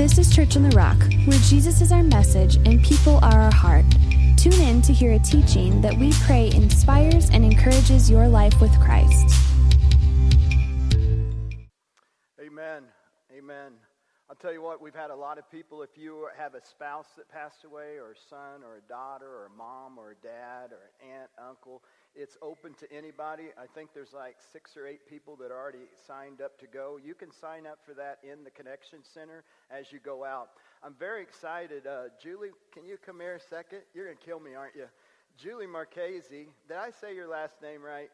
This is Church on the Rock, where Jesus is our message and people are our heart. Tune in to hear a teaching that we pray inspires and encourages your life with Christ. Amen. Amen. I'll tell you what, we've had a lot of people, if you have a spouse that passed away, or a son, or a daughter, or a mom, or a dad, or an aunt, uncle, it's open to anybody. I think there's like six or eight people that are already signed up to go. You can sign up for that in the Connection Center as you go out. I'm very excited. Uh, Julie, can you come here a second? You're going to kill me, aren't you? Julie Marchese. Did I say your last name right?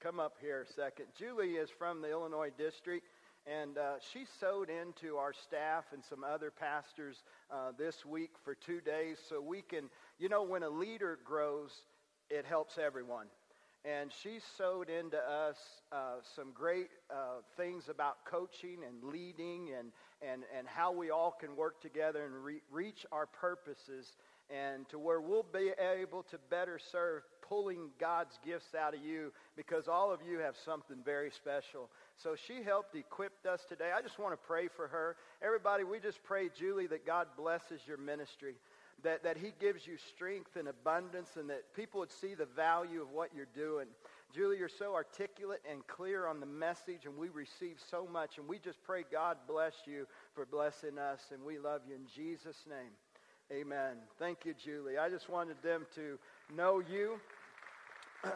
Come up here a second. Julie is from the Illinois district. And uh, she sowed into our staff and some other pastors uh, this week for two days so we can, you know, when a leader grows, it helps everyone. And she sowed into us uh, some great uh, things about coaching and leading and, and, and how we all can work together and re- reach our purposes and to where we'll be able to better serve pulling God's gifts out of you because all of you have something very special. So she helped equip us today. I just want to pray for her. Everybody, we just pray, Julie, that God blesses your ministry that, that he gives you strength and abundance and that people would see the value of what you're doing. Julie, you're so articulate and clear on the message, and we receive so much. And we just pray God bless you for blessing us, and we love you in Jesus' name. Amen. Thank you, Julie. I just wanted them to know you.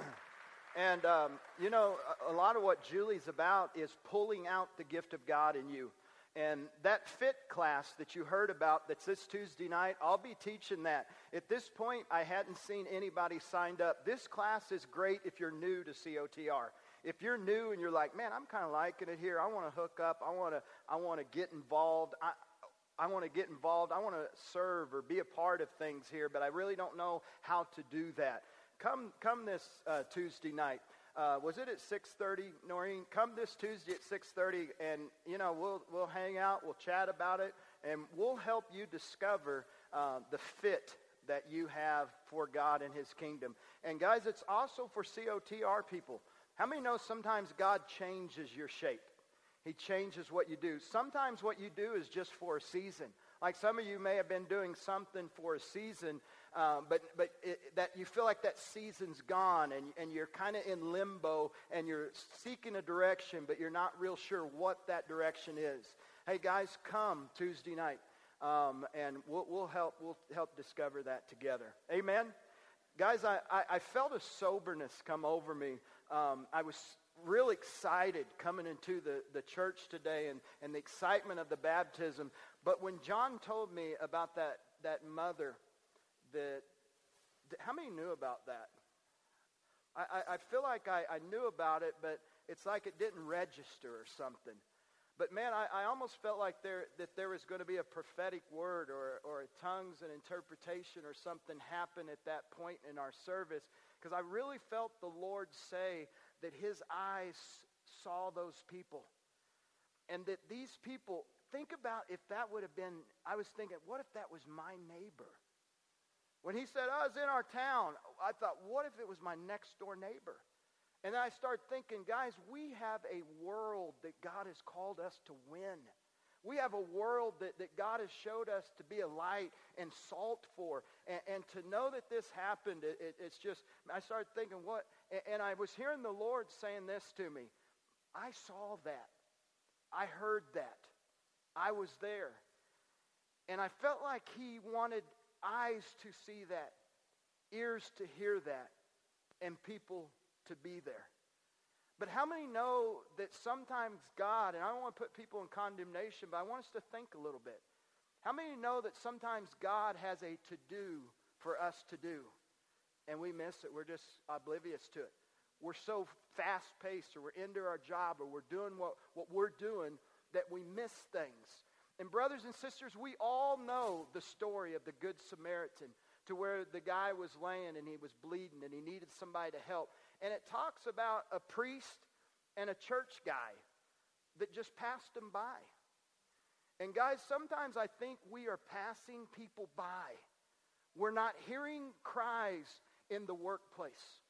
and, um, you know, a, lot of what Julie's about is pulling out the gift of God in you. And that fit class that you heard about that's this Tuesday night, I'll be teaching that. At this point, I hadn't seen anybody signed up. This class is great if you're new to COTR. If you're new and you're like, man, I'm kind of liking it here. I want to hook up. I want to. I want to get involved. I, I want to get involved. I want to serve or be a part of things here, but I really don't know how to do that. Come, come this uh, Tuesday night uh, was it at 6.30 noreen come this tuesday at 6.30 and you know we'll, we'll hang out we'll chat about it and we'll help you discover uh, the fit that you have for god and his kingdom. And guys it's also for cotr people. How many know sometimes god changes your shape? He changes what you do. Sometimes what you do is just for a season. Like some of you may have been doing something for a season uh, but but it, that you feel like that season's gone and, and you're kind of in limbo and you're seeking a direction, but you're not real sure what that direction is. Hey, guys, come Tuesday night, um, and we'll, we'll, help, we'll help discover that together. Amen? Guys, I, I, I felt a soberness come over me. Um, I was real excited coming into the, the church today and, and the excitement of the baptism. But when John told me about that, that mother that, that how many knew about that? I, I, I feel like I, I knew about it, but it's like it didn't register or something. But man, I, I almost felt like there that there was going to be a prophetic word or, or a tongues and interpretation or something happen at that point in our service because I really felt the Lord say that his eyes saw those people. And that these people, think about if that would have been, I was thinking, what if that was my neighbor? When he said, oh, I was in our town, I thought, what if it was my next door neighbor? And then I start thinking, guys, we have a world that God has called us to win. We have a world that, that God has showed us to be a light and salt for. And, and to know that this happened, it, it, it's just, I started thinking, what? And, and I was hearing the Lord saying this to me I saw that. I heard that. I was there. And I felt like He wanted eyes to see that, ears to hear that, and people to be there. But how many know that sometimes God, and I don't want to put people in condemnation, but I want us to think a little bit. How many know that sometimes God has a to do for us to do, and we miss it? We're just oblivious to it. We're so fast paced, or we're into our job, or we're doing what, what we're doing that we miss things. And, brothers and sisters, we all know the story of the Good Samaritan to where the guy was laying and he was bleeding and he needed somebody to help. And it talks about a priest and a church guy that just passed him by. And, guys, sometimes I think we are passing people by. We're not hearing cries in the workplace,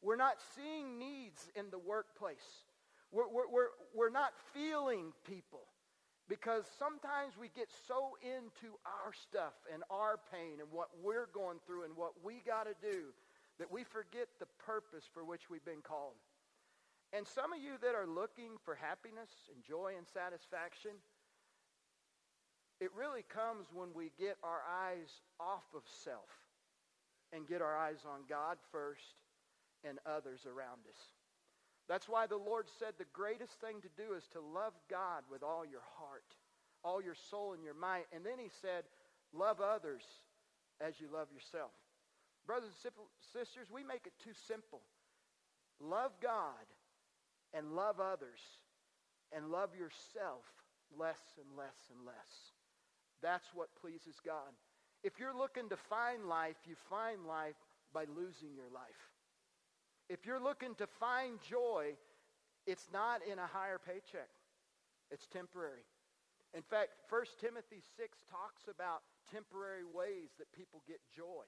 we're not seeing needs in the workplace, we're, we're, we're, we're not feeling people. Because sometimes we get so into our stuff and our pain and what we're going through and what we got to do that we forget the purpose for which we've been called. And some of you that are looking for happiness and joy and satisfaction, it really comes when we get our eyes off of self and get our eyes on God first and others around us. That's why the Lord said the greatest thing to do is to love God with all your heart, all your soul, and your might. And then he said, love others as you love yourself. Brothers and sisters, we make it too simple. Love God and love others and love yourself less and less and less. That's what pleases God. If you're looking to find life, you find life by losing your life. If you're looking to find joy, it's not in a higher paycheck. It's temporary. In fact, 1 Timothy 6 talks about temporary ways that people get joy.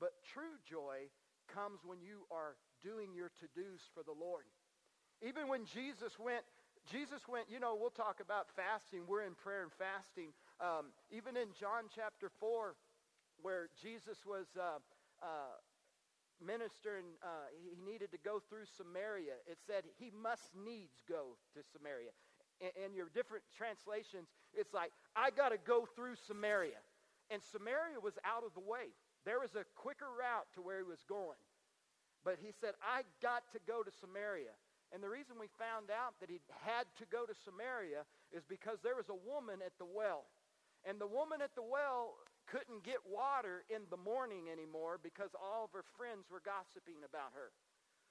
But true joy comes when you are doing your to-dos for the Lord. Even when Jesus went, Jesus went, you know, we'll talk about fasting. We're in prayer and fasting. Um, even in John chapter 4, where Jesus was uh, uh, ministering, uh, he needed to go through Samaria. It said he must needs go to Samaria. In, in your different translations, it's like, I got to go through Samaria. And Samaria was out of the way. There was a quicker route to where he was going. But he said, I got to go to Samaria. And the reason we found out that he had to go to Samaria is because there was a woman at the well. And the woman at the well couldn't get water in the morning anymore because all of her friends were gossiping about her.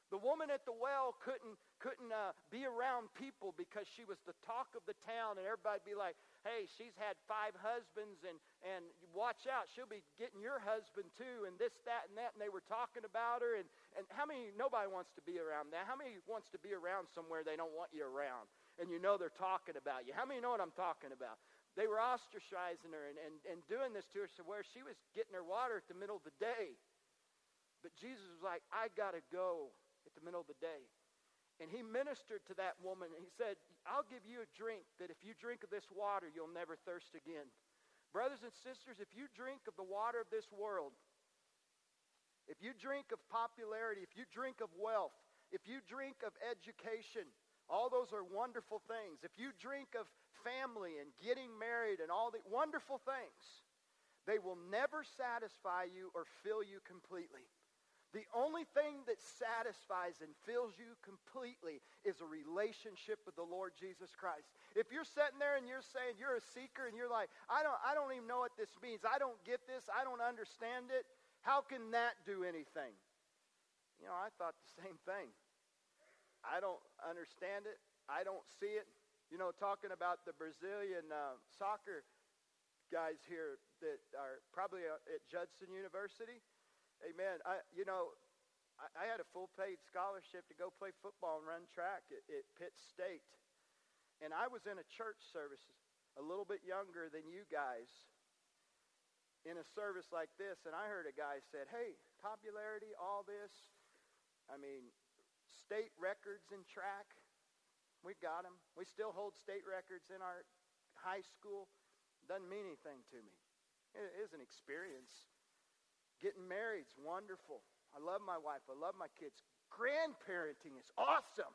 The woman at the well couldn't, couldn't uh, be around people because she was the talk of the town, and everybody'd be like, hey, she's had five husbands, and, and watch out, she'll be getting your husband too, and this, that, and that. And they were talking about her. And, and how many, nobody wants to be around that? How many wants to be around somewhere they don't want you around? And you know they're talking about you. How many know what I'm talking about? They were ostracizing her and, and, and doing this to her to where she was getting her water at the middle of the day. But Jesus was like, I got to go at the middle of the day. And he ministered to that woman and he said, I'll give you a drink that if you drink of this water, you'll never thirst again. Brothers and sisters, if you drink of the water of this world, if you drink of popularity, if you drink of wealth, if you drink of education, all those are wonderful things. If you drink of family and getting married and all the wonderful things, they will never satisfy you or fill you completely. The only thing that satisfies and fills you completely is a relationship with the Lord Jesus Christ. If you're sitting there and you're saying you're a seeker and you're like, I don't, I don't even know what this means. I don't get this. I don't understand it. How can that do anything? You know, I thought the same thing. I don't understand it. I don't see it. You know, talking about the Brazilian uh, soccer guys here that are probably uh, at Judson University. Amen. I, you know, I, I had a full paid scholarship to go play football and run track at, at Pitt State. And I was in a church service a little bit younger than you guys in a service like this, and I heard a guy said, hey, popularity, all this. I mean, state records in track. We've got them. We still hold state records in our high school. Doesn't mean anything to me. It is an experience. Getting married's wonderful. I love my wife. I love my kids. Grandparenting is awesome.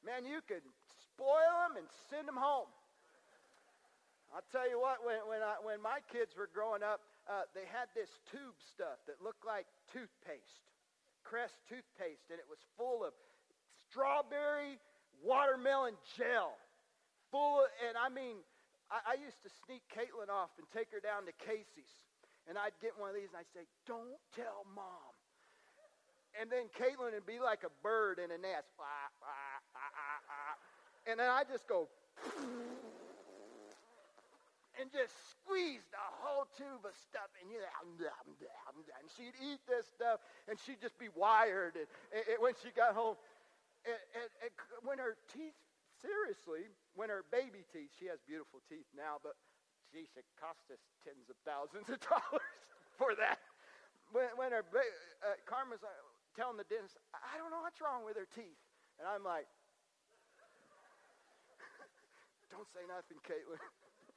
Man, you could spoil them and send them home. I'll tell you what, when, when, I, when my kids were growing up, uh, they had this tube stuff that looked like toothpaste, Crest toothpaste, and it was full of strawberry watermelon gel. Full of, and I mean, I, I used to sneak Caitlin off and take her down to Casey's and I'd get one of these and I'd say, Don't tell mom. And then Caitlin would be like a bird in a nest. And then I just go and just squeeze the whole tube of stuff. And, you and she'd eat this stuff and she'd just be wired and, and, and when she got home. When her teeth, seriously, when her baby teeth, she has beautiful teeth now, but geez, it cost us tens of thousands of dollars for that. When, when her, uh, Karma's uh, telling the dentist, I don't know what's wrong with her teeth. And I'm like, Don't say nothing, Caitlin.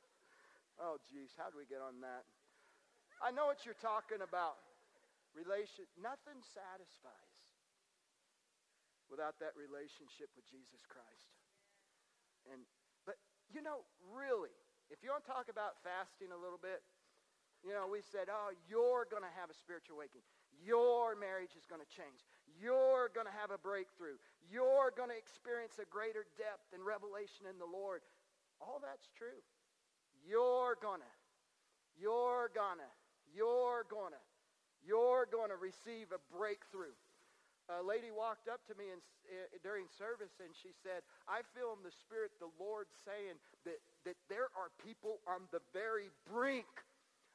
oh, geez, how do we get on that? I know what you're talking about. Relation, nothing satisfies without that relationship with Jesus Christ. And but you know, really, if you want to talk about fasting a little bit, you know, we said, oh, you're going to have a spiritual awakening. Your marriage is going to change. You're going to have a breakthrough. You're going to experience a greater depth and revelation in the Lord. All that's true. You're to. You're to. You're to. You're to receive a breakthrough a lady walked up to me in, uh, during service and she said, I feel in the Spirit the Lord saying that, that there are people on the very brink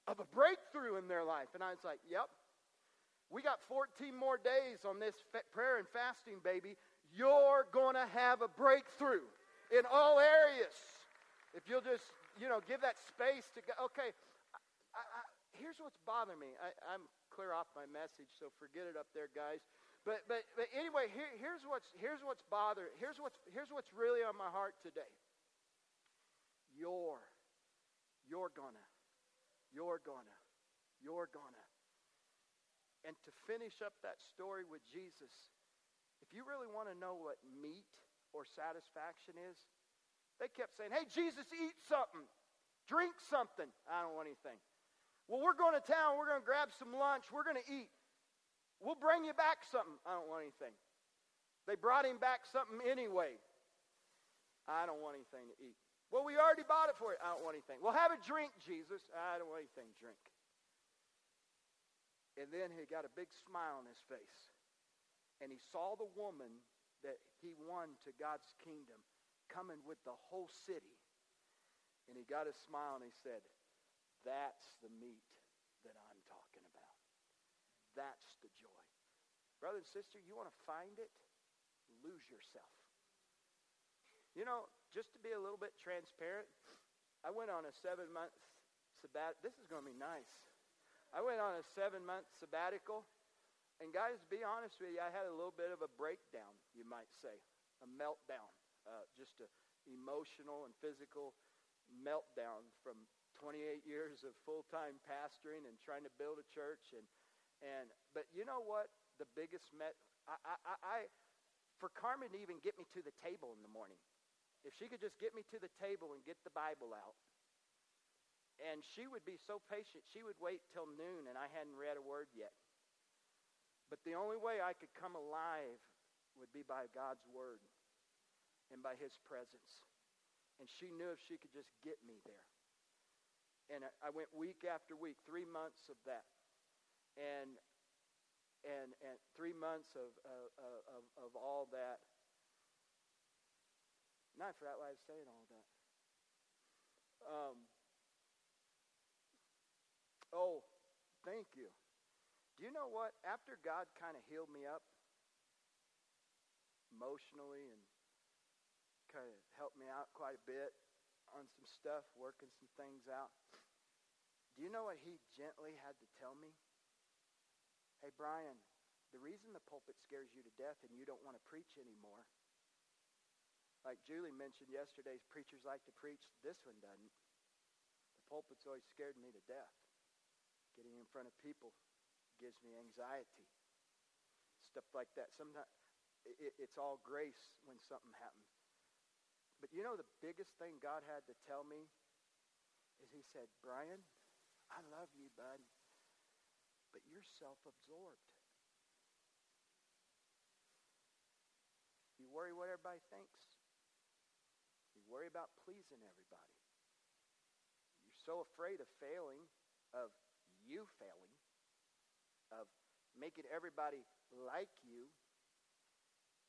of a breakthrough in their life. And I was like, yep. We got 14 more days on this fa- prayer and fasting, baby. You're going to have a breakthrough in all areas. If you'll just, you know, give that space to go. Okay, I, I, here's what's bothering me. I, I'm clear off my message, so forget it up there, guys. But, but, but anyway, here, here's, what's, here's what's bothering, here's what's, here's what's really on my heart today. You're, you're gonna, you're gonna, you're gonna. And to finish up that story with Jesus, if you really want to know what meat or satisfaction is, they kept saying, hey, Jesus, eat something, drink something. I don't want anything. Well, we're going to town. We're going to grab some lunch. We're going to eat. We'll bring you back something. I don't want anything. They brought him back something anyway. I don't want anything to eat. Well, we already bought it for you. I don't want anything. Well, have a drink, Jesus. I don't want anything to drink. And then he got a big smile on his face. And he saw the woman that he won to God's kingdom coming with the whole city. And he got a smile and he said, that's the meat that I'm talking about. That's the joy. Brother and sister, you want to find it? Lose yourself. You know, just to be a little bit transparent, I went on a seven-month sabbat. This is going to be nice. I went on a seven-month sabbatical, and guys, to be honest with you, I had a little bit of a breakdown, you might say, a meltdown, uh, just an emotional and physical meltdown from 28 years of full-time pastoring and trying to build a church and and but you know what? The biggest met I, I, I for Carmen to even get me to the table in the morning if she could just get me to the table and get the Bible out and she would be so patient she would wait till noon and I hadn't read a word yet. But the only way I could come alive would be by God's word and by his presence. And she knew if she could just get me there. And I went week after week, three months of that, and and and three months of of of, of all that. Not for that why I was saying all that. Um, oh, thank you. Do you know what? After God kind of healed me up emotionally and kind of helped me out quite a bit, on some stuff, working some things out. Do you know what he gently had to tell me? Hey, Brian, the reason the pulpit scares you to death and you don't want to preach anymore, like Julie mentioned yesterday, preachers like to preach. This one doesn't. The pulpit's always scared me to death. Getting in front of people gives me anxiety. Stuff like that. Sometimes it, it's all grace when something happens. But you know the biggest thing God had to tell me is he said, Brian, I love you, bud, but you're self-absorbed. You worry what everybody thinks. You worry about pleasing everybody. You're so afraid of failing, of you failing, of making everybody like you.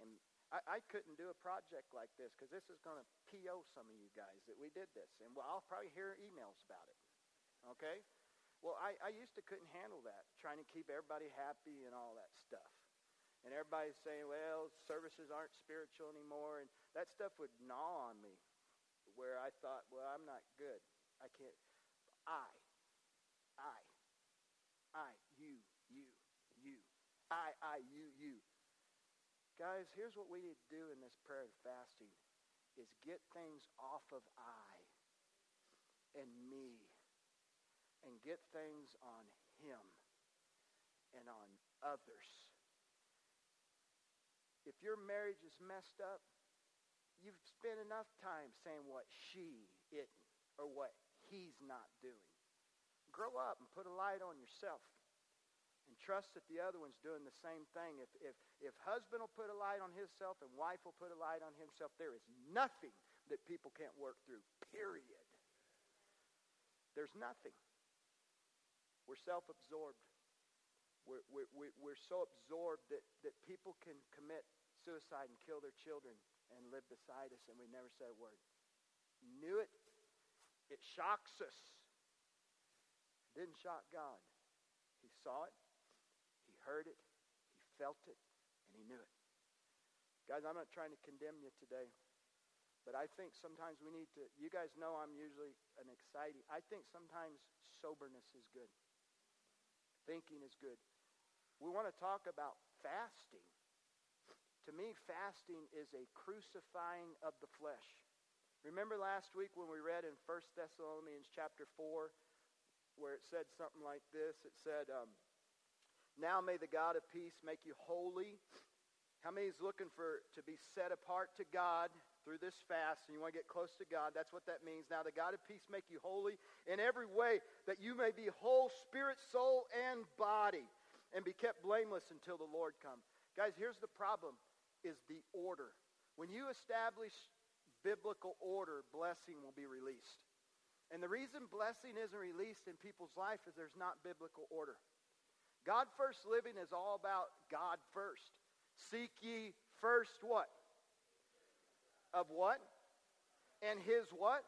And I, I couldn't do a project like this because this is going to PO some of you guys that we did this. And I'll probably hear emails about it. Okay? Well, I, I used to couldn't handle that, trying to keep everybody happy and all that stuff. And everybody's saying, well, services aren't spiritual anymore. And that stuff would gnaw on me where I thought, well, I'm not good. I can't. I, I, I, you, you, you. I, I, you, you. Guys, here's what we need to do in this prayer of fasting is get things off of I and me and get things on him and on others. If your marriage is messed up, you've spent enough time saying what she isn't or what he's not doing. Grow up and put a light on yourself and trust that the other one's doing the same thing. If, if, if husband will put a light on himself and wife will put a light on himself, there is nothing that people can't work through, period. There's nothing. We're self-absorbed. We're, we're, we're so absorbed that, that people can commit suicide and kill their children and live beside us, and we never said a word. Knew it. It shocks us. Didn't shock God. He saw it. He heard it. He felt it. And he knew it. Guys, I'm not trying to condemn you today. But I think sometimes we need to, you guys know I'm usually an exciting, I think sometimes soberness is good. Thinking is good. We want to talk about fasting. To me, fasting is a crucifying of the flesh. Remember last week when we read in 1 Thessalonians chapter 4 where it said something like this? It said, um, now may the God of peace make you holy. How many is looking for to be set apart to God through this fast and you want to get close to God? That's what that means. Now the God of peace make you holy in every way that you may be whole spirit, soul, and body and be kept blameless until the Lord come. Guys, here's the problem is the order. When you establish biblical order, blessing will be released. And the reason blessing isn't released in people's life is there's not biblical order. God first living is all about God first. Seek ye first what? Of what? And his what?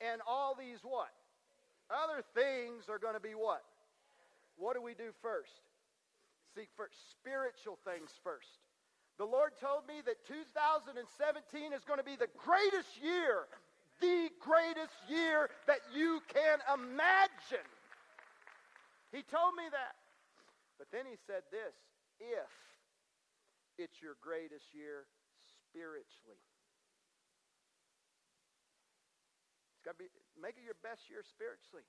And all these what? Other things are going to be what? What do we do first? Seek first spiritual things first. The Lord told me that 2017 is going to be the greatest year, the greatest year that you can imagine. He told me that. But then he said this if it's your greatest year spiritually. It's got to be make it your best year spiritually.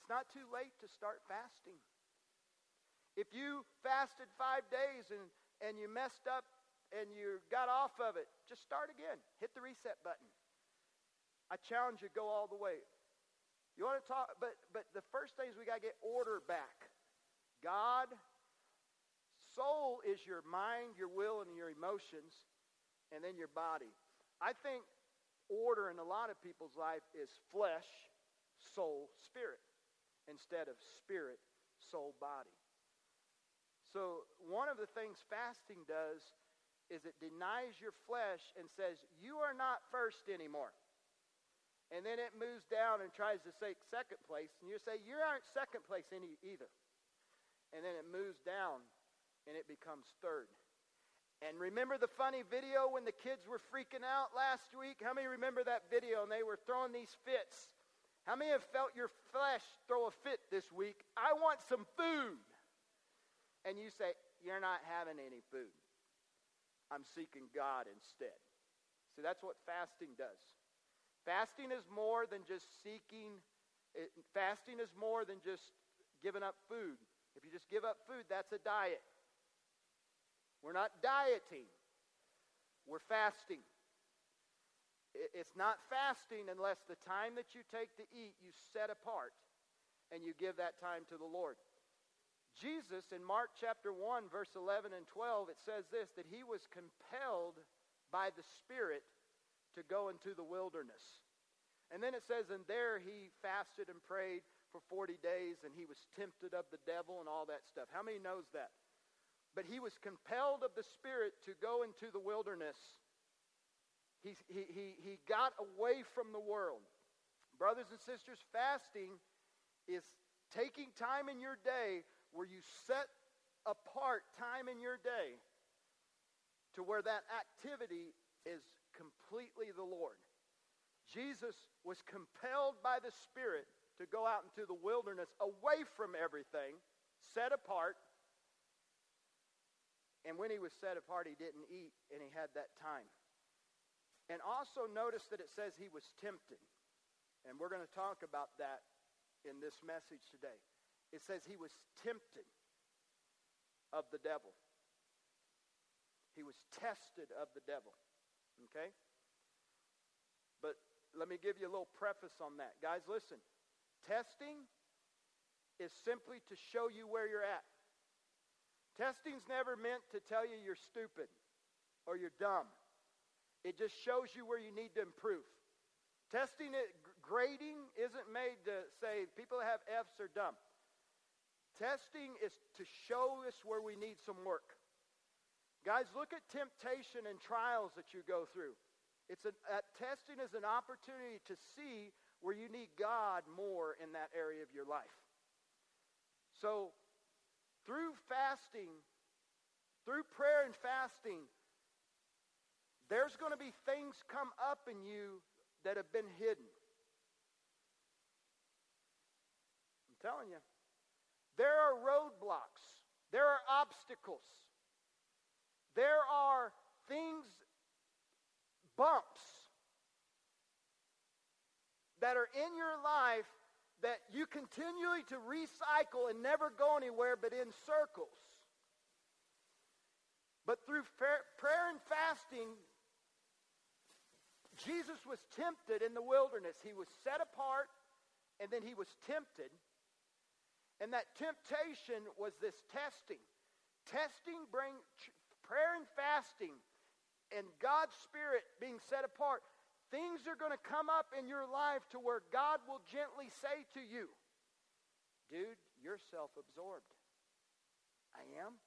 It's not too late to start fasting. If you fasted five days and, and you messed up and you got off of it, just start again. Hit the reset button. I challenge you, go all the way. You want to talk, but, but the first thing is we got to get order back. God, soul is your mind, your will, and your emotions, and then your body. I think order in a lot of people's life is flesh, soul, spirit, instead of spirit, soul, body. So one of the things fasting does is it denies your flesh and says, you are not first anymore. And then it moves down and tries to say second place, and you say, you aren't second place any either. And then it moves down and it becomes third. And remember the funny video when the kids were freaking out last week? How many remember that video and they were throwing these fits? How many have felt your flesh throw a fit this week? I want some food and you say, You're not having any food. I'm seeking God instead. See, that's what fasting does. Fasting is more than just seeking, fasting is more than just giving up food. If you just give up food, that's a diet. We're not dieting, we're fasting. It's not fasting unless the time that you take to eat you set apart and you give that time to the Lord. Jesus, in Mark chapter 1, verse 11 and 12, it says this that he was compelled by the Spirit to go into the wilderness. And then it says, and there he fasted and prayed for 40 days, and he was tempted of the devil and all that stuff. How many knows that? But he was compelled of the Spirit to go into the wilderness. He, he, he, he got away from the world. Brothers and sisters, fasting is taking time in your day where you set apart time in your day to where that activity is completely the Lord. Jesus was compelled by the Spirit to go out into the wilderness away from everything, set apart. And when he was set apart, he didn't eat and he had that time. And also notice that it says he was tempted. And we're going to talk about that in this message today. It says he was tempted of the devil. He was tested of the devil. Okay? But let me give you a little preface on that. Guys, listen. Testing is simply to show you where you're at. Testing's never meant to tell you you're stupid or you're dumb. It just shows you where you need to improve. Testing, it, grading isn't made to say people that have F's are dumb. Testing is to show us where we need some work. Guys, look at temptation and trials that you go through. It's a, uh, testing is an opportunity to see where you need God more in that area of your life. So, through fasting, through prayer and fasting, there's going to be things come up in you that have been hidden. I'm telling you. There are roadblocks. There are obstacles. There are things, bumps, that are in your life that you continually to recycle and never go anywhere but in circles. But through prayer and fasting, Jesus was tempted in the wilderness. He was set apart and then he was tempted. And that temptation was this testing. Testing bring prayer and fasting and God's spirit being set apart. Things are going to come up in your life to where God will gently say to you, dude, you're self-absorbed. I am.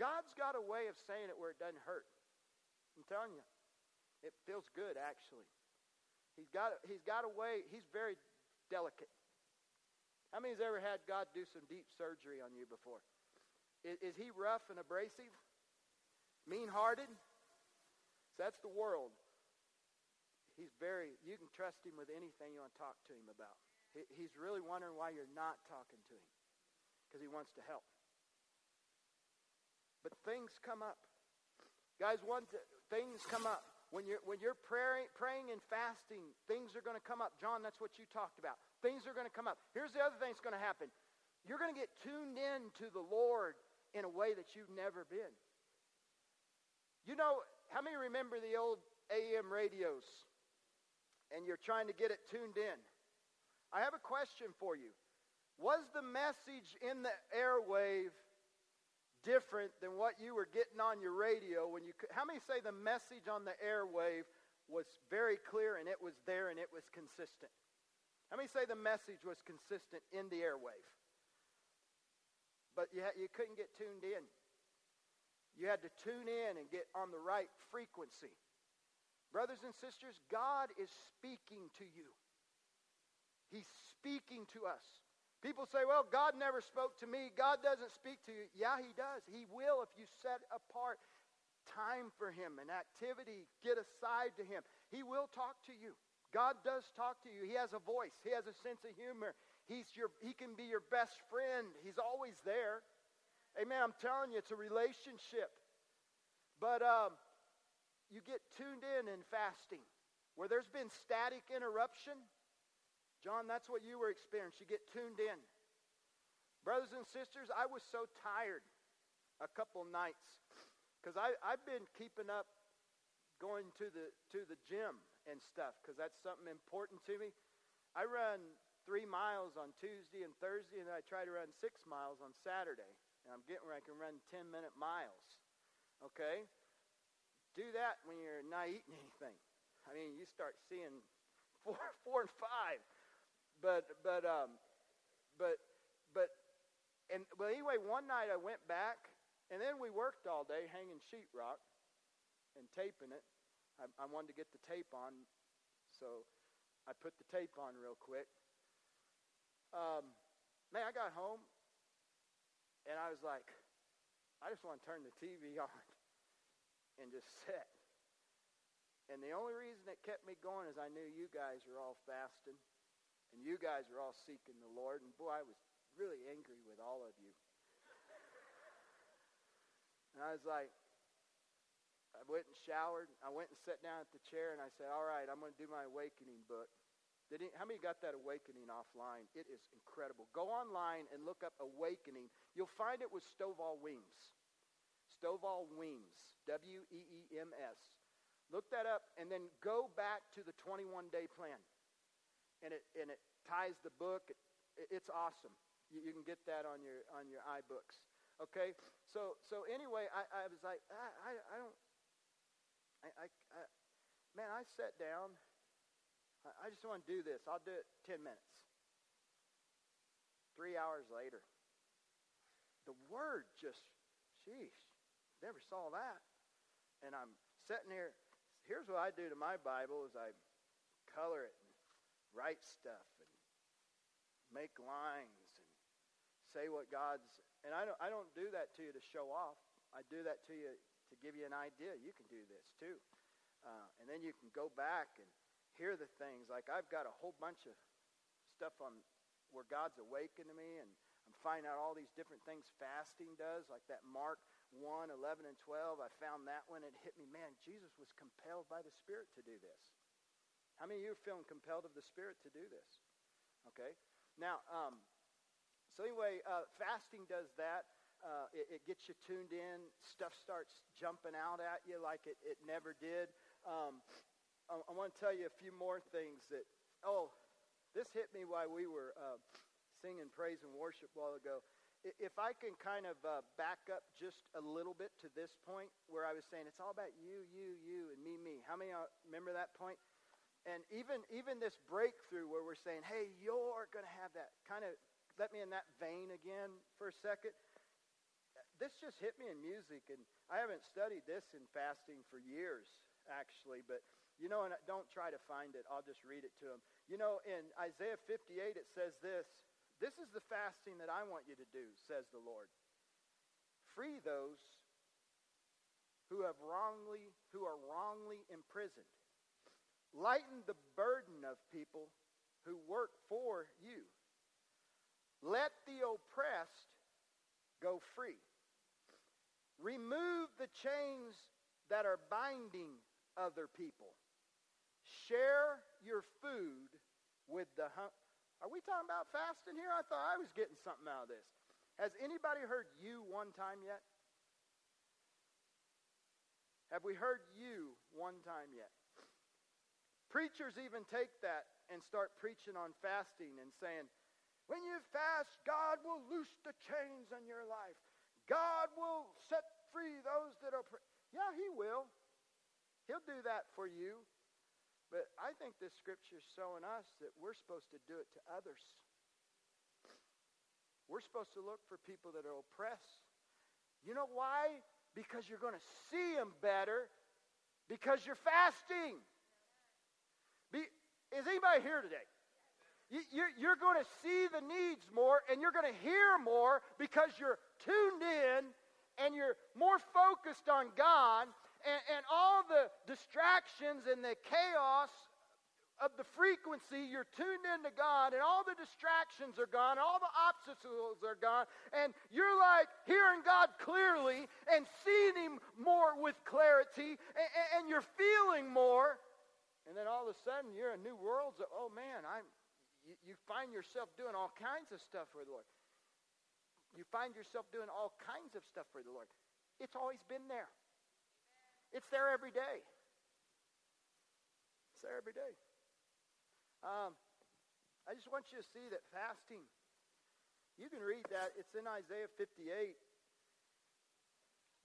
God's got a way of saying it where it doesn't hurt. I'm telling you. It feels good, actually. He's got, he's got a way, he's very delicate. How many's ever had God do some deep surgery on you before? Is, is he rough and abrasive? Mean-hearted? So that's the world. He's very, you can trust him with anything you want to talk to him about. He, he's really wondering why you're not talking to him because he wants to help. But things come up. Guys, one th- things come up. When you're, when you're praying, praying and fasting, things are going to come up. John, that's what you talked about. Things are going to come up. Here's the other thing that's going to happen. You're going to get tuned in to the Lord in a way that you've never been. You know, how many remember the old AM radios? And you're trying to get it tuned in. I have a question for you. Was the message in the airwave different than what you were getting on your radio when you how many say the message on the airwave was very clear and it was there and it was consistent how many say the message was consistent in the airwave but you, you couldn't get tuned in you had to tune in and get on the right frequency brothers and sisters god is speaking to you he's speaking to us People say, well, God never spoke to me. God doesn't speak to you. Yeah, he does. He will if you set apart time for him, an activity, get aside to him. He will talk to you. God does talk to you. He has a voice. He has a sense of humor. He's your, he can be your best friend. He's always there. Amen. I'm telling you, it's a relationship. But um, you get tuned in in fasting. Where there's been static interruption, John, that's what you were experiencing. You get tuned in. Brothers and sisters, I was so tired a couple nights because I've been keeping up going to the, to the gym and stuff because that's something important to me. I run three miles on Tuesday and Thursday, and I try to run six miles on Saturday. And I'm getting where I can run 10 minute miles. Okay? Do that when you're not eating anything. I mean, you start seeing four, four and five but but um, but but and well anyway, one night I went back, and then we worked all day hanging sheetrock and taping it. I, I wanted to get the tape on, so I put the tape on real quick. Um, man, I got home, and I was like, I just want to turn the TV on and just sit. And the only reason it kept me going is I knew you guys were all fasting. And you guys are all seeking the Lord. And boy, I was really angry with all of you. and I was like, I went and showered. I went and sat down at the chair, and I said, all right, I'm going to do my awakening book. Did how many got that awakening offline? It is incredible. Go online and look up awakening. You'll find it with Stovall Weems. Stovall Weems, W-E-E-M-S. Look that up, and then go back to the 21-day plan. And it, and it ties the book. It, it's awesome. You, you, can get that on your, on your iBooks. Okay? So, so anyway, I, I was like, I, I, I don't, I, I, I, man, I sat down. I, I just want to do this. I'll do it 10 minutes. Three hours later, the word just, sheesh, never saw that. And I'm sitting here here's what I do to my Bible is I color it and write stuff and make lines and say what God's and I don't I don't do that to you to show off. I do that to you to give you an idea. You can do this too. Uh, and then you can go back and hear the things. Like I've got a whole bunch of stuff on where God's awakened to me and I'm finding out all these different things fasting does, like that Mark 1, 11, and 12. I found that one. It hit me. Man, Jesus was compelled by the Spirit to do this. How many of you are feeling compelled of the Spirit to do this? Okay. Now, um, so anyway, uh, fasting does that. Uh, it, it, gets you tuned in. Stuff starts jumping out at you like it, it never did. Um, I, I want to tell you a few more things that, oh, this hit me while we were uh, singing praise and worship a while ago if I can kind of uh, back up just a little bit to this point where I was saying it's all about you, you, you, and me, me. How many remember that point? And even even this breakthrough where we're saying, hey, you're going to have that kind of let me in that vein again for a second. This just hit me in music, and I haven't studied this in fasting for years, actually. But you know, and don't try to find it. I'll just read it to them. You know, in Isaiah 58, it says this. This is the fasting that I want you to do, says the Lord. Free those who have wrongly who are wrongly imprisoned. Lighten the burden of people who work for you. Let the oppressed go free. Remove the chains that are binding other people. Share your food with the are we talking about fasting here? I thought I was getting something out of this. Has anybody heard you one time yet? Have we heard you one time yet? Preachers even take that and start preaching on fasting and saying, when you fast, God will loose the chains in your life. God will set free those that are. Pre-. Yeah, He will. He'll do that for you. But I think this scripture is showing us that we're supposed to do it to others. We're supposed to look for people that are oppressed. You know why? Because you're going to see them better because you're fasting. Be, is anybody here today? You, you're going to see the needs more and you're going to hear more because you're tuned in and you're more focused on God and, and all the distractions and the chaos of the frequency, you're tuned into God, and all the distractions are gone, all the obstacles are gone, and you're like hearing God clearly and seeing Him more with clarity, and, and you're feeling more. And then all of a sudden, you're in new worlds. Of, oh man, I'm. You, you find yourself doing all kinds of stuff for the Lord. You find yourself doing all kinds of stuff for the Lord. It's always been there. It's there every day. It's there every day. Um, I just want you to see that fasting, you can read that. It's in Isaiah 58.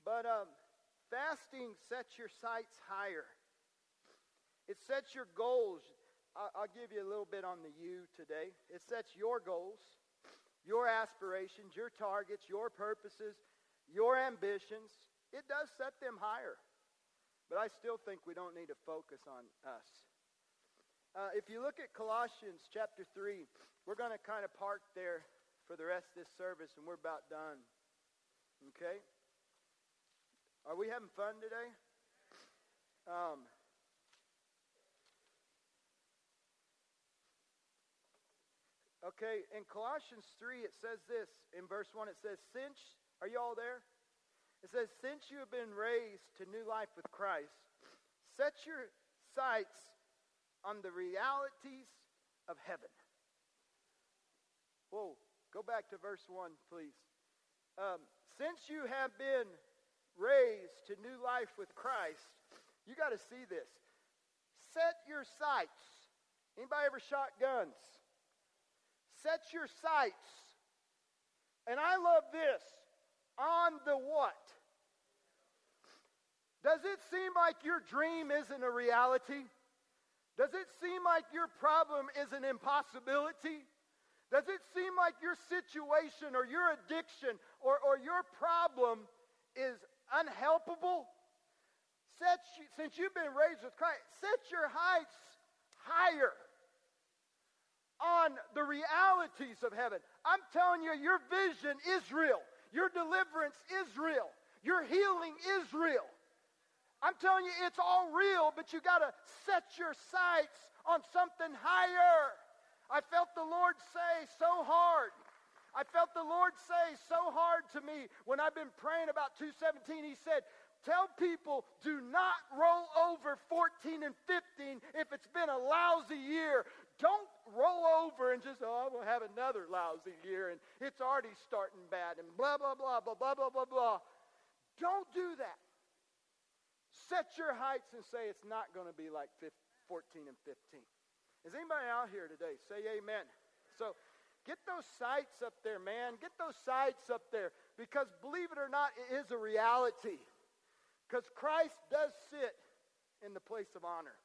But um, fasting sets your sights higher. It sets your goals. I'll give you a little bit on the you today. It sets your goals, your aspirations, your targets, your purposes, your ambitions. It does set them higher. But I still think we don't need to focus on us. Uh, if you look at Colossians chapter 3, we're going to kind of park there for the rest of this service, and we're about done. Okay? Are we having fun today? Um, okay, in Colossians 3, it says this. In verse 1, it says, Since, are you all there? It says, Since you have been raised to new life with Christ, set your sights on the realities of heaven. Whoa, go back to verse 1, please. Um, since you have been raised to new life with Christ, you got to see this. Set your sights. Anybody ever shot guns? Set your sights. And I love this. On the what? Does it seem like your dream isn't a reality? Does it seem like your problem is an impossibility? Does it seem like your situation or your addiction or, or your problem is unhelpable? Set since you've been raised with Christ, set your heights higher on the realities of heaven. I'm telling you, your vision is real. Your deliverance is real. Your healing is real. I'm telling you, it's all real, but you got to set your sights on something higher. I felt the Lord say so hard. I felt the Lord say so hard to me when I've been praying about 217. He said, Tell people do not roll over 14 and 15 if it's been a lousy year. Don't roll over and just, oh, I'm going to have another lousy year and it's already starting bad and blah, blah, blah, blah, blah, blah, blah, blah. Don't do that. Set your heights and say it's not going to be like 15, 14 and 15. Is anybody out here today? Say amen. So get those sights up there, man. Get those sights up there because believe it or not, it is a reality. Because Christ does sit in the place of honor.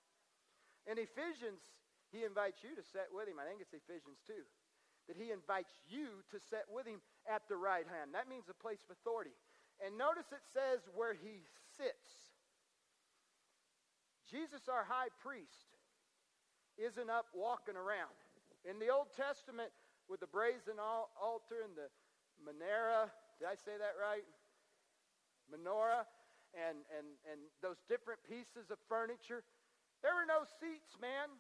In Ephesians, he invites you to sit with him. I think it's Ephesians 2. That he invites you to sit with him at the right hand. That means a place of authority. And notice it says where he sits. Jesus, our high priest, isn't up walking around. In the Old Testament, with the brazen altar and the menorah, did I say that right? Menorah, and, and, and those different pieces of furniture, there were no seats, man.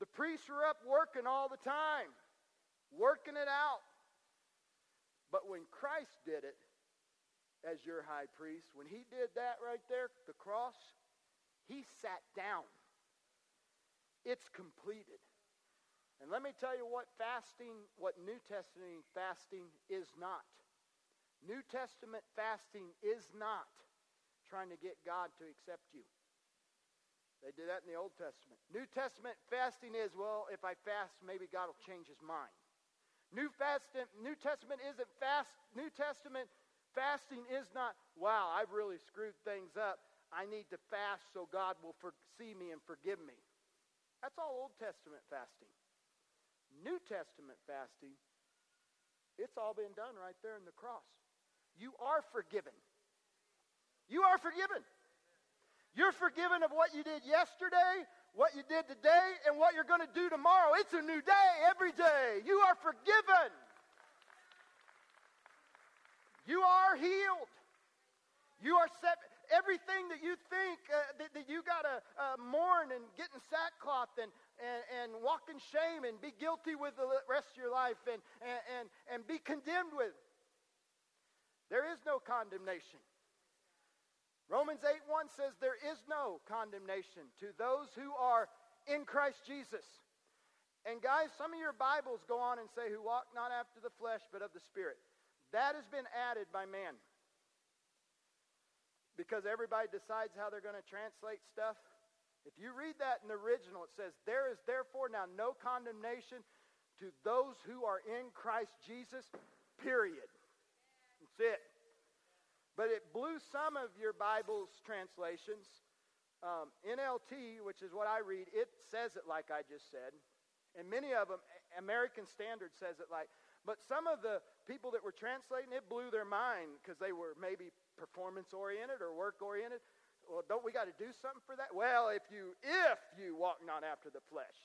The priests were up working all the time, working it out. But when Christ did it as your high priest, when he did that right there, the cross, he sat down. It's completed. And let me tell you what fasting, what New Testament fasting is not. New Testament fasting is not trying to get God to accept you. They did that in the Old Testament. New Testament fasting is, well, if I fast, maybe God will change his mind. New, fasting, New Testament isn't fast. New Testament fasting is not, wow, I've really screwed things up. I need to fast so God will for, see me and forgive me. That's all Old Testament fasting. New Testament fasting, it's all been done right there in the cross. You are forgiven. You are forgiven. You're forgiven of what you did yesterday, what you did today, and what you're going to do tomorrow. It's a new day every day. You are forgiven. You are healed. You are set everything that you think uh, that, that, you got to uh, mourn and get in sackcloth and, and, and walk in shame and be guilty with the rest of your life and, and, and, and be condemned with. There is no condemnation. Romans 8 1 says, There is no condemnation to those who are in Christ Jesus. And guys, some of your Bibles go on and say, Who walk not after the flesh, but of the Spirit. That has been added by man because everybody decides how they're going to translate stuff. If you read that in the original, it says, There is therefore now no condemnation to those who are in Christ Jesus, period. That's it. But it blew some of your Bible's translations. Um, NLT, which is what I read, it says it like I just said. And many of them, American Standard says it like, but some of the people that were translating it blew their mind because they were maybe performance oriented or work oriented. Well, don't we got to do something for that? Well, if you if you walk not after the flesh,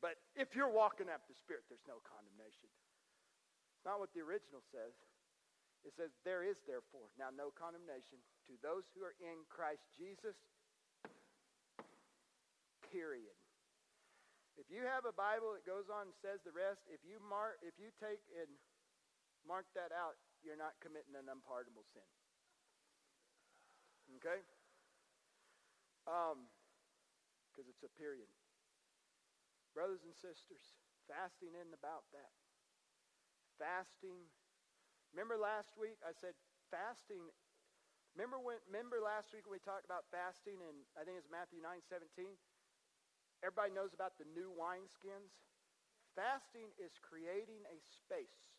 but if you're walking after the spirit, there's no condemnation. It's not what the original says. It says, There is therefore now no condemnation to those who are in Christ Jesus. Period. If you have a Bible that goes on and says the rest, if you mark if you take and mark that out, you're not committing an unpardonable sin. Okay? Because um, it's a period. Brothers and sisters, fasting isn't about that. Fasting. Remember last week I said fasting. Remember when? Remember last week when we talked about fasting, and I think it's Matthew nine seventeen. Everybody knows about the new wineskins. Fasting is creating a space.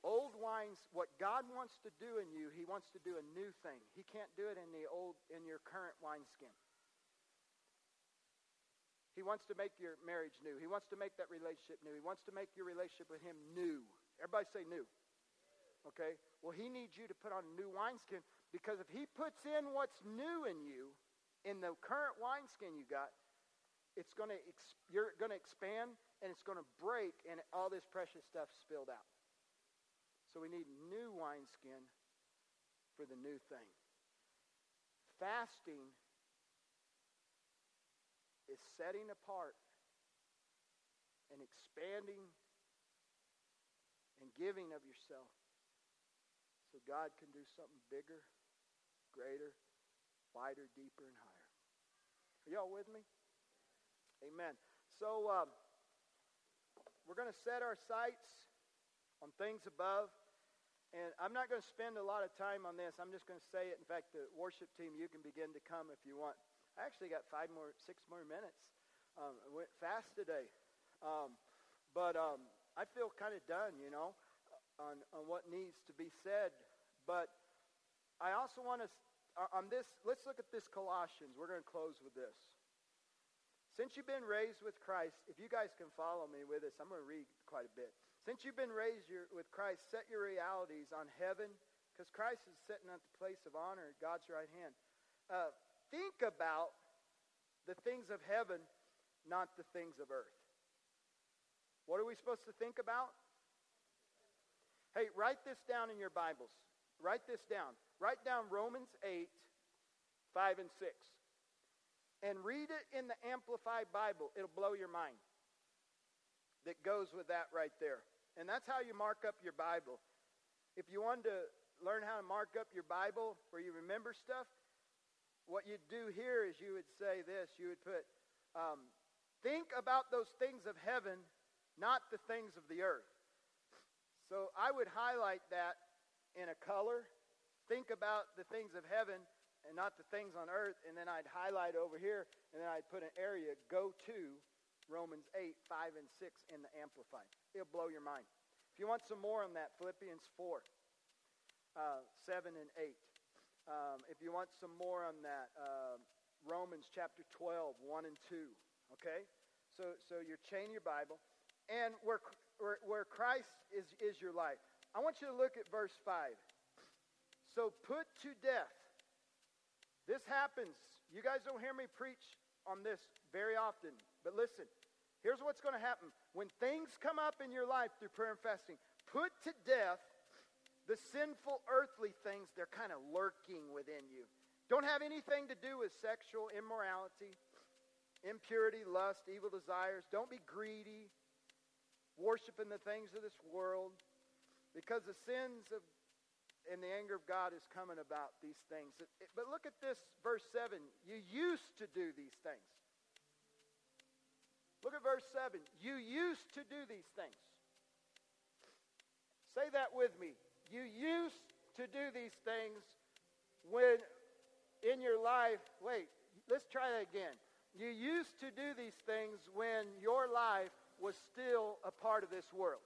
Old wines, what God wants to do in you, He wants to do a new thing. He can't do it in the old, in your current wineskin. He wants to make your marriage new. He wants to make that relationship new. He wants to make your relationship with Him new. Everybody say new. Okay? Well, He needs you to put on a new wineskin because if He puts in what's new in you, in the current wineskin you got, it's going to you're going to expand and it's going to break and all this precious stuff spilled out. So we need new wineskin for the new thing. Fasting is setting apart and expanding and giving of yourself so God can do something bigger, greater, wider, deeper, and higher. Are y'all with me? Amen. So um, we're going to set our sights on things above. And I'm not going to spend a lot of time on this. I'm just going to say it. In fact, the worship team, you can begin to come if you want. I actually got five more, six more minutes. Um, I went fast today. Um, but um, I feel kind of done, you know, on, on what needs to be said. But I also want to, uh, on this, let's look at this Colossians. We're going to close with this. Since you've been raised with Christ, if you guys can follow me with this, I'm going to read quite a bit. Since you've been raised your, with Christ, set your realities on heaven, because Christ is sitting at the place of honor at God's right hand. Uh, think about the things of heaven, not the things of earth. What are we supposed to think about? Hey, write this down in your Bibles. Write this down. Write down Romans 8, 5 and 6. And read it in the Amplified Bible. It'll blow your mind. That goes with that right there. And that's how you mark up your Bible. If you wanted to learn how to mark up your Bible where you remember stuff, what you'd do here is you would say this. You would put, um, think about those things of heaven, not the things of the earth. So I would highlight that in a color. Think about the things of heaven and not the things on earth. And then I'd highlight over here, and then I'd put an area, go to Romans 8, 5, and 6 in the Amplified. It'll blow your mind. If you want some more on that, Philippians 4, uh, 7 and 8. Um, if you want some more on that, uh, Romans chapter 12, 1 and 2. Okay? So, so you're chaining your Bible. And where, where, where Christ is, is your life. I want you to look at verse 5. So put to death. This happens. You guys don't hear me preach on this very often. But listen, here's what's going to happen. When things come up in your life through prayer and fasting, put to death the sinful earthly things, they're kind of lurking within you. Don't have anything to do with sexual immorality, impurity, lust, evil desires. Don't be greedy, worshiping the things of this world, because the sins of and the anger of God is coming about these things. But look at this, verse 7. You used to do these things. Look at verse 7. You used to do these things. Say that with me. You used to do these things when in your life, wait, let's try that again. You used to do these things when your life was still a part of this world.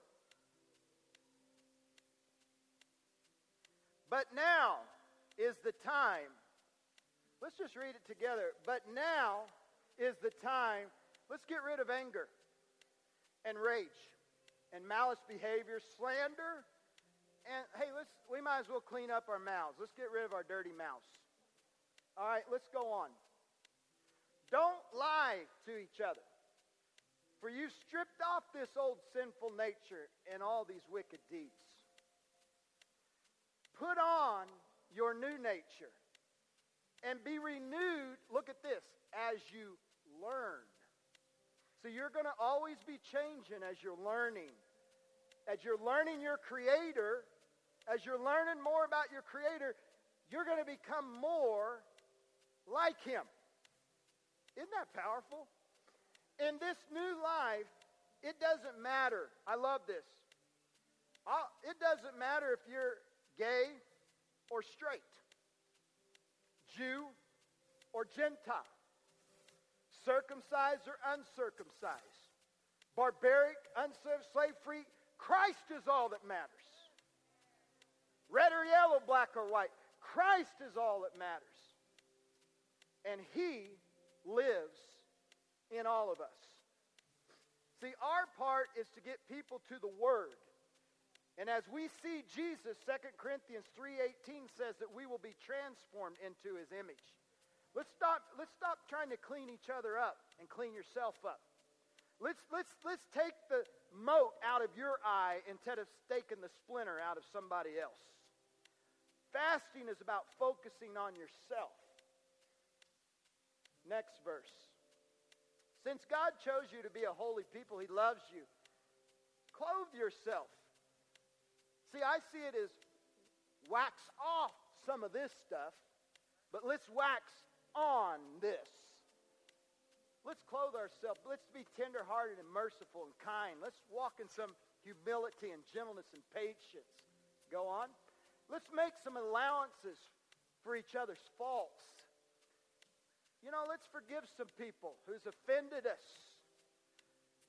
But now is the time. Let's just read it together. But now is the time. Let's get rid of anger and rage and malice behavior, slander, and hey, let's we might as well clean up our mouths. Let's get rid of our dirty mouths. All right, let's go on. Don't lie to each other. For you stripped off this old sinful nature and all these wicked deeds. Put on your new nature and be renewed, look at this, as you learn. So you're going to always be changing as you're learning. As you're learning your Creator, as you're learning more about your Creator, you're going to become more like Him. Isn't that powerful? In this new life, it doesn't matter. I love this. I'll, it doesn't matter if you're gay or straight, Jew or Gentile, circumcised or uncircumcised, barbaric, slave free. Christ is all that matters. Red or yellow, black or white. Christ is all that matters. And He lives in all of us. See, our part is to get people to the Word. And as we see Jesus, 2 Corinthians 3.18 says that we will be transformed into his image. Let's stop, let's stop trying to clean each other up and clean yourself up. Let's, let's, let's take the mote out of your eye instead of staking the splinter out of somebody else. Fasting is about focusing on yourself. Next verse. Since God chose you to be a holy people, he loves you. Clothe yourself See, I see it as wax off some of this stuff, but let's wax on this. Let's clothe ourselves. Let's be tenderhearted and merciful and kind. Let's walk in some humility and gentleness and patience. Go on. Let's make some allowances for each other's faults. You know, let's forgive some people who's offended us.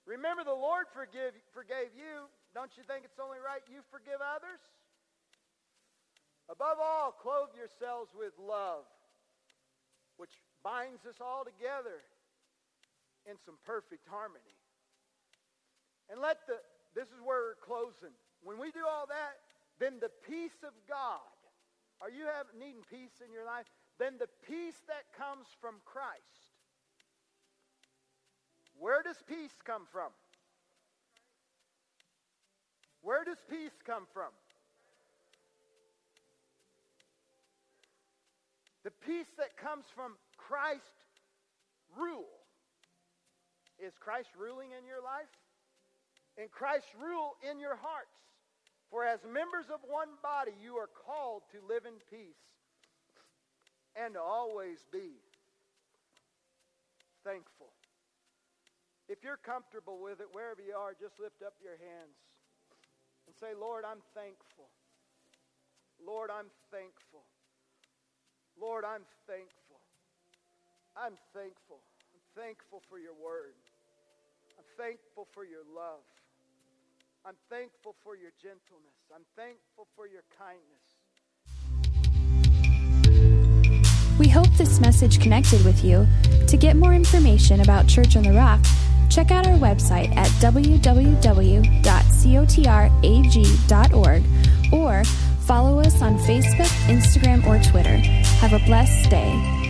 Remember, the Lord forgive, forgave you. Don't you think it's only right you forgive others? Above all, clothe yourselves with love, which binds us all together in some perfect harmony. And let the, this is where we're closing. When we do all that, then the peace of God, are you have, needing peace in your life? Then the peace that comes from Christ where does peace come from? Where does peace come from? Peace that comes from Christ rule. Is Christ ruling in your life? And Christ rule in your hearts. For as members of one body, you are called to live in peace and to always be thankful. If you're comfortable with it, wherever you are, just lift up your hands and say, Lord, I'm thankful. Lord, I'm thankful. Lord, I'm thankful. I'm thankful. I'm thankful for your word. I'm thankful for your love. I'm thankful for your gentleness. I'm thankful for your kindness. We hope this message connected with you. To get more information about Church on the Rock, check out our website at www.cotrag.org or follow us on Facebook, Instagram, or Twitter. Have a blessed day.